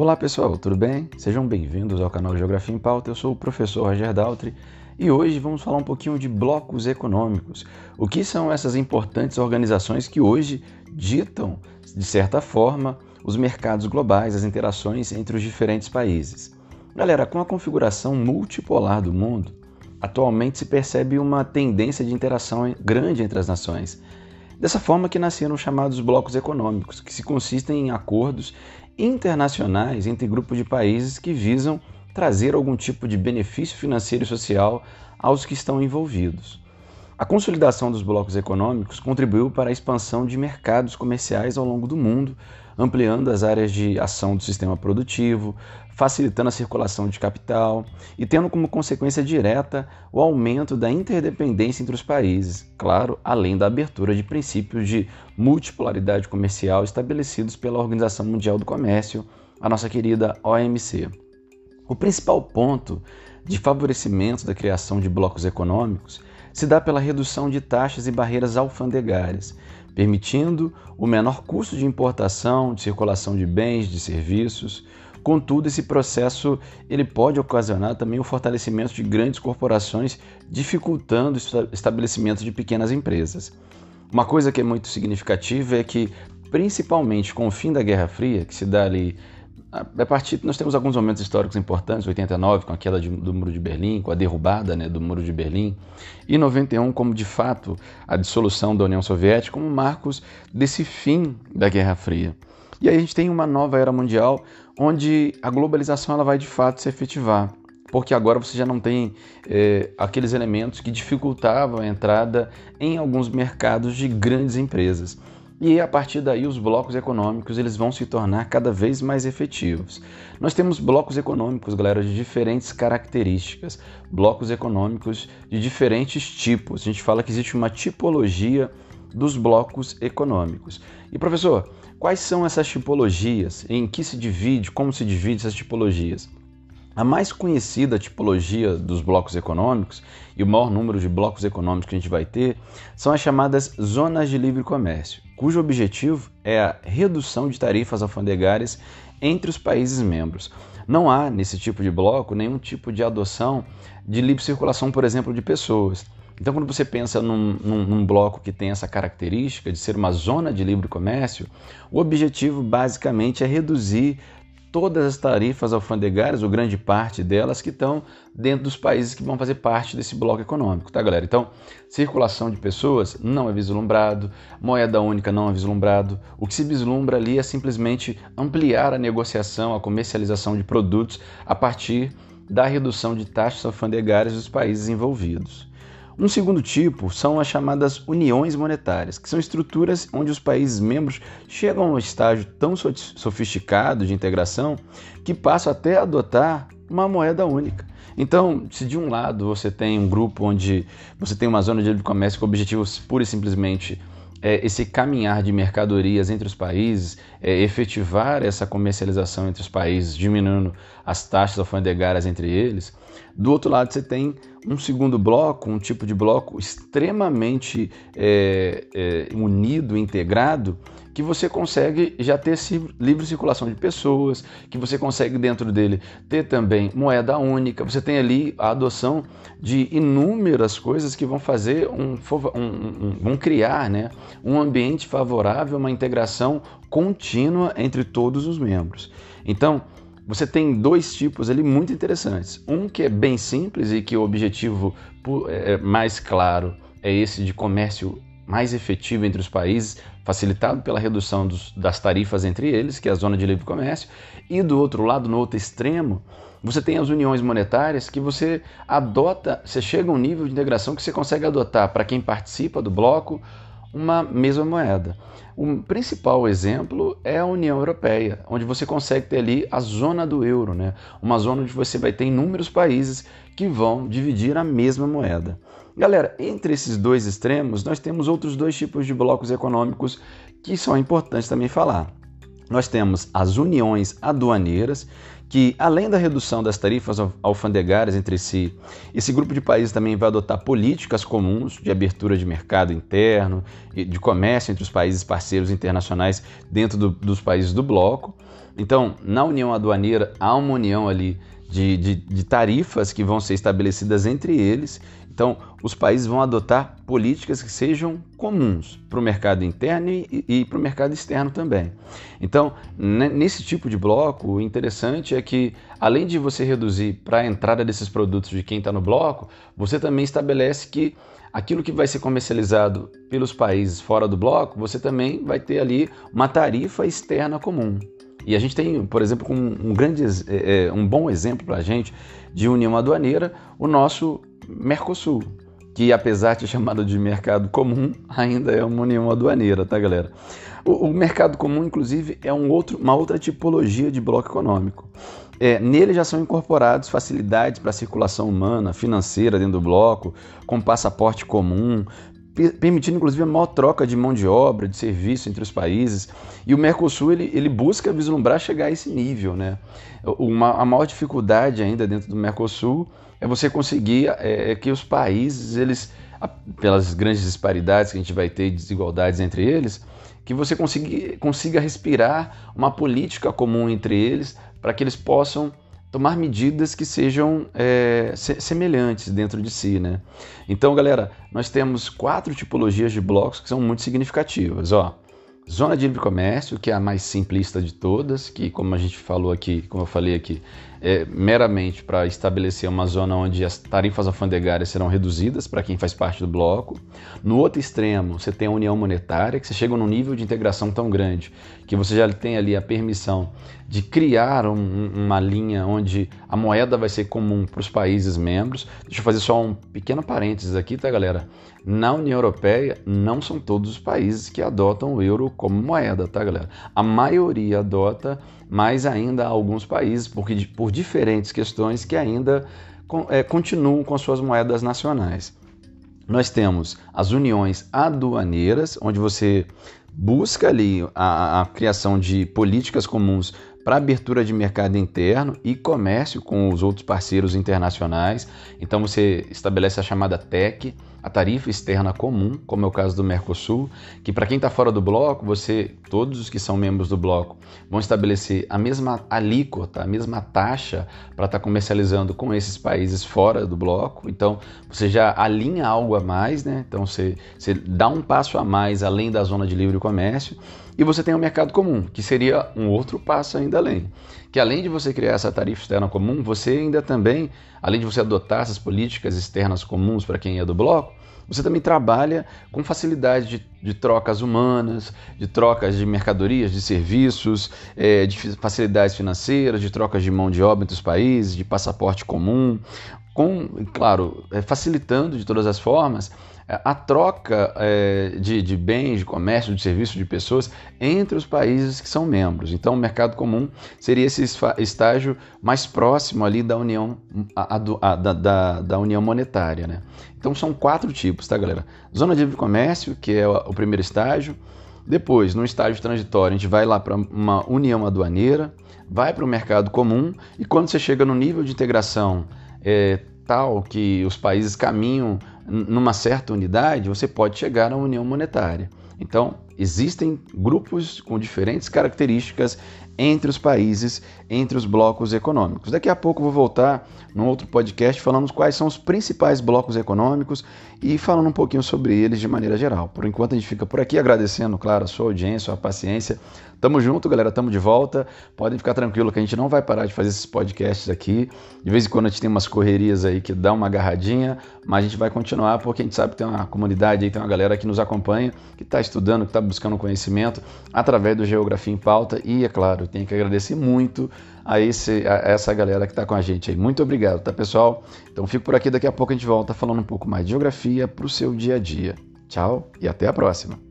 Olá pessoal, tudo bem? Sejam bem-vindos ao canal Geografia em Pauta. Eu sou o professor Roger Daltri e hoje vamos falar um pouquinho de blocos econômicos. O que são essas importantes organizações que hoje ditam, de certa forma, os mercados globais, as interações entre os diferentes países? Galera, com a configuração multipolar do mundo, atualmente se percebe uma tendência de interação grande entre as nações. Dessa forma que nasceram os chamados blocos econômicos, que se consistem em acordos internacionais entre grupos de países que visam trazer algum tipo de benefício financeiro e social aos que estão envolvidos. A consolidação dos blocos econômicos contribuiu para a expansão de mercados comerciais ao longo do mundo, ampliando as áreas de ação do sistema produtivo, facilitando a circulação de capital e tendo como consequência direta o aumento da interdependência entre os países, claro, além da abertura de princípios de multipolaridade comercial estabelecidos pela Organização Mundial do Comércio, a nossa querida OMC. O principal ponto de favorecimento da criação de blocos econômicos se dá pela redução de taxas e barreiras alfandegárias, permitindo o menor custo de importação, de circulação de bens, de serviços. Contudo, esse processo ele pode ocasionar também o fortalecimento de grandes corporações, dificultando o estabelecimento de pequenas empresas. Uma coisa que é muito significativa é que, principalmente com o fim da Guerra Fria, que se dá ali a partir nós temos alguns momentos históricos importantes, 89 com a queda de, do Muro de Berlim, com a derrubada né, do Muro de Berlim, e 91 como de fato a dissolução da União Soviética, como marcos desse fim da Guerra Fria. E aí a gente tem uma nova era mundial onde a globalização ela vai de fato se efetivar, porque agora você já não tem é, aqueles elementos que dificultavam a entrada em alguns mercados de grandes empresas. E a partir daí os blocos econômicos eles vão se tornar cada vez mais efetivos. Nós temos blocos econômicos, galera, de diferentes características, blocos econômicos de diferentes tipos. A gente fala que existe uma tipologia dos blocos econômicos. E professor, quais são essas tipologias? Em que se divide? Como se divide essas tipologias? A mais conhecida tipologia dos blocos econômicos e o maior número de blocos econômicos que a gente vai ter são as chamadas zonas de livre comércio, cujo objetivo é a redução de tarifas alfandegárias entre os países membros. Não há nesse tipo de bloco nenhum tipo de adoção de livre circulação, por exemplo, de pessoas. Então, quando você pensa num, num, num, bloco que tem essa característica de ser uma zona de livre comércio, o objetivo basicamente é reduzir todas as tarifas alfandegárias, ou grande parte delas, que estão dentro dos países que vão fazer parte desse bloco econômico, tá, galera? Então, circulação de pessoas não é vislumbrado, moeda única não é vislumbrado. O que se vislumbra ali é simplesmente ampliar a negociação, a comercialização de produtos a partir da redução de taxas alfandegárias dos países envolvidos. Um segundo tipo são as chamadas uniões monetárias, que são estruturas onde os países membros chegam a um estágio tão sofisticado de integração que passam até a adotar uma moeda única. Então, se de um lado você tem um grupo onde você tem uma zona de livre comércio com objetivos pura e simplesmente é, esse caminhar de mercadorias entre os países, é, efetivar essa comercialização entre os países, diminuindo as taxas alfandegárias entre eles, do outro lado, você tem um segundo bloco, um tipo de bloco extremamente é, é, unido, integrado, que você consegue já ter livre circulação de pessoas, que você consegue dentro dele ter também moeda única, você tem ali a adoção de inúmeras coisas que vão fazer um, um, um vão criar né, um ambiente favorável, uma integração contínua entre todos os membros. Então, você tem dois tipos ali muito interessantes. Um que é bem simples e que o objetivo é, é mais claro é esse de comércio mais efetivo entre os países, facilitado pela redução dos, das tarifas entre eles, que é a zona de livre comércio, e do outro lado, no outro extremo, você tem as uniões monetárias que você adota, você chega a um nível de integração que você consegue adotar para quem participa do bloco uma mesma moeda. O principal exemplo é a União Europeia, onde você consegue ter ali a zona do euro, né? uma zona onde você vai ter inúmeros países que vão dividir a mesma moeda. Galera, entre esses dois extremos, nós temos outros dois tipos de blocos econômicos que são importantes também falar. Nós temos as uniões aduaneiras, que, além da redução das tarifas alfandegárias entre si, esse grupo de países também vai adotar políticas comuns de abertura de mercado interno de comércio entre os países parceiros internacionais dentro do, dos países do bloco. Então, na união aduaneira, há uma união ali de, de, de tarifas que vão ser estabelecidas entre eles então, os países vão adotar políticas que sejam comuns para o mercado interno e, e para o mercado externo também. Então, nesse tipo de bloco, o interessante é que, além de você reduzir para a entrada desses produtos de quem está no bloco, você também estabelece que aquilo que vai ser comercializado pelos países fora do bloco, você também vai ter ali uma tarifa externa comum. E a gente tem, por exemplo, um, grande, é, um bom exemplo para a gente de união aduaneira, o nosso Mercosul, que apesar de chamado de mercado comum, ainda é uma união aduaneira, tá, galera? O, o mercado comum, inclusive, é um outro, uma outra tipologia de bloco econômico. É, nele já são incorporados facilidades para a circulação humana, financeira dentro do bloco, com passaporte comum, permitindo inclusive a maior troca de mão de obra, de serviço entre os países. E o Mercosul ele, ele busca vislumbrar chegar a esse nível. Né? Uma, a maior dificuldade ainda dentro do Mercosul é você conseguir é, é que os países, eles, pelas grandes disparidades que a gente vai ter, desigualdades entre eles, que você consiga, consiga respirar uma política comum entre eles para que eles possam tomar medidas que sejam é, semelhantes dentro de si, né? Então, galera, nós temos quatro tipologias de blocos que são muito significativas, ó. Zona de livre comércio, que é a mais simplista de todas, que como a gente falou aqui, como eu falei aqui, é meramente para estabelecer uma zona onde as tarifas alfandegárias serão reduzidas para quem faz parte do bloco. No outro extremo, você tem a união monetária, que você chega num nível de integração tão grande que você já tem ali a permissão de criar um, uma linha onde a moeda vai ser comum para os países membros. Deixa eu fazer só um pequeno parênteses aqui, tá, galera? Na União Europeia, não são todos os países que adotam o euro como moeda, tá, galera? A maioria adota, mas ainda há alguns países, porque por diferentes questões, que ainda é, continuam com suas moedas nacionais. Nós temos as uniões aduaneiras, onde você busca ali a, a criação de políticas comuns para abertura de mercado interno e comércio com os outros parceiros internacionais. Então você estabelece a chamada TEC, a tarifa externa comum, como é o caso do Mercosul, que para quem está fora do bloco, você, todos os que são membros do bloco, vão estabelecer a mesma alíquota, a mesma taxa para estar tá comercializando com esses países fora do bloco. Então você já alinha algo a mais, né? Então você, você dá um passo a mais além da zona de livre comércio. E você tem o mercado comum, que seria um outro passo ainda além. Que além de você criar essa tarifa externa comum, você ainda também, além de você adotar essas políticas externas comuns para quem é do bloco, você também trabalha com facilidade de, de, trocas humanas, de trocas de mercadorias, de serviços, é, de facilidades financeiras, de trocas de mão de obra entre os países, de passaporte comum, com, claro, é, facilitando de todas as formas é, a troca é, de, de, bens, de comércio, de serviços, de pessoas entre os países que são membros. Então, o mercado comum seria esse estágio mais próximo ali da união, a, a, a, da, da, união monetária. Né? Então, são quatro tipos, tá, galera? Zona de livre comércio, que é o primeiro estágio. Depois, no estágio transitório, a gente vai lá para uma união aduaneira, vai para o mercado comum e quando você chega no nível de integração é, tal que os países caminham numa certa unidade, você pode chegar à união monetária. Então, existem grupos com diferentes características entre os países, entre os blocos econômicos. Daqui a pouco eu vou voltar num outro podcast falando quais são os principais blocos econômicos e falando um pouquinho sobre eles de maneira geral. Por enquanto a gente fica por aqui agradecendo, claro, a sua audiência, a paciência. Tamo junto, galera, tamo de volta. Podem ficar tranquilo que a gente não vai parar de fazer esses podcasts aqui. De vez em quando a gente tem umas correrias aí que dá uma agarradinha, mas a gente vai continuar porque a gente sabe que tem uma comunidade aí, tem uma galera que nos acompanha, que está estudando, que está buscando conhecimento através do Geografia em Pauta e, é claro, tenho que agradecer muito a, esse, a essa galera que está com a gente aí. Muito obrigado, tá, pessoal? Então fico por aqui, daqui a pouco a gente volta falando um pouco mais de geografia para o seu dia a dia. Tchau e até a próxima.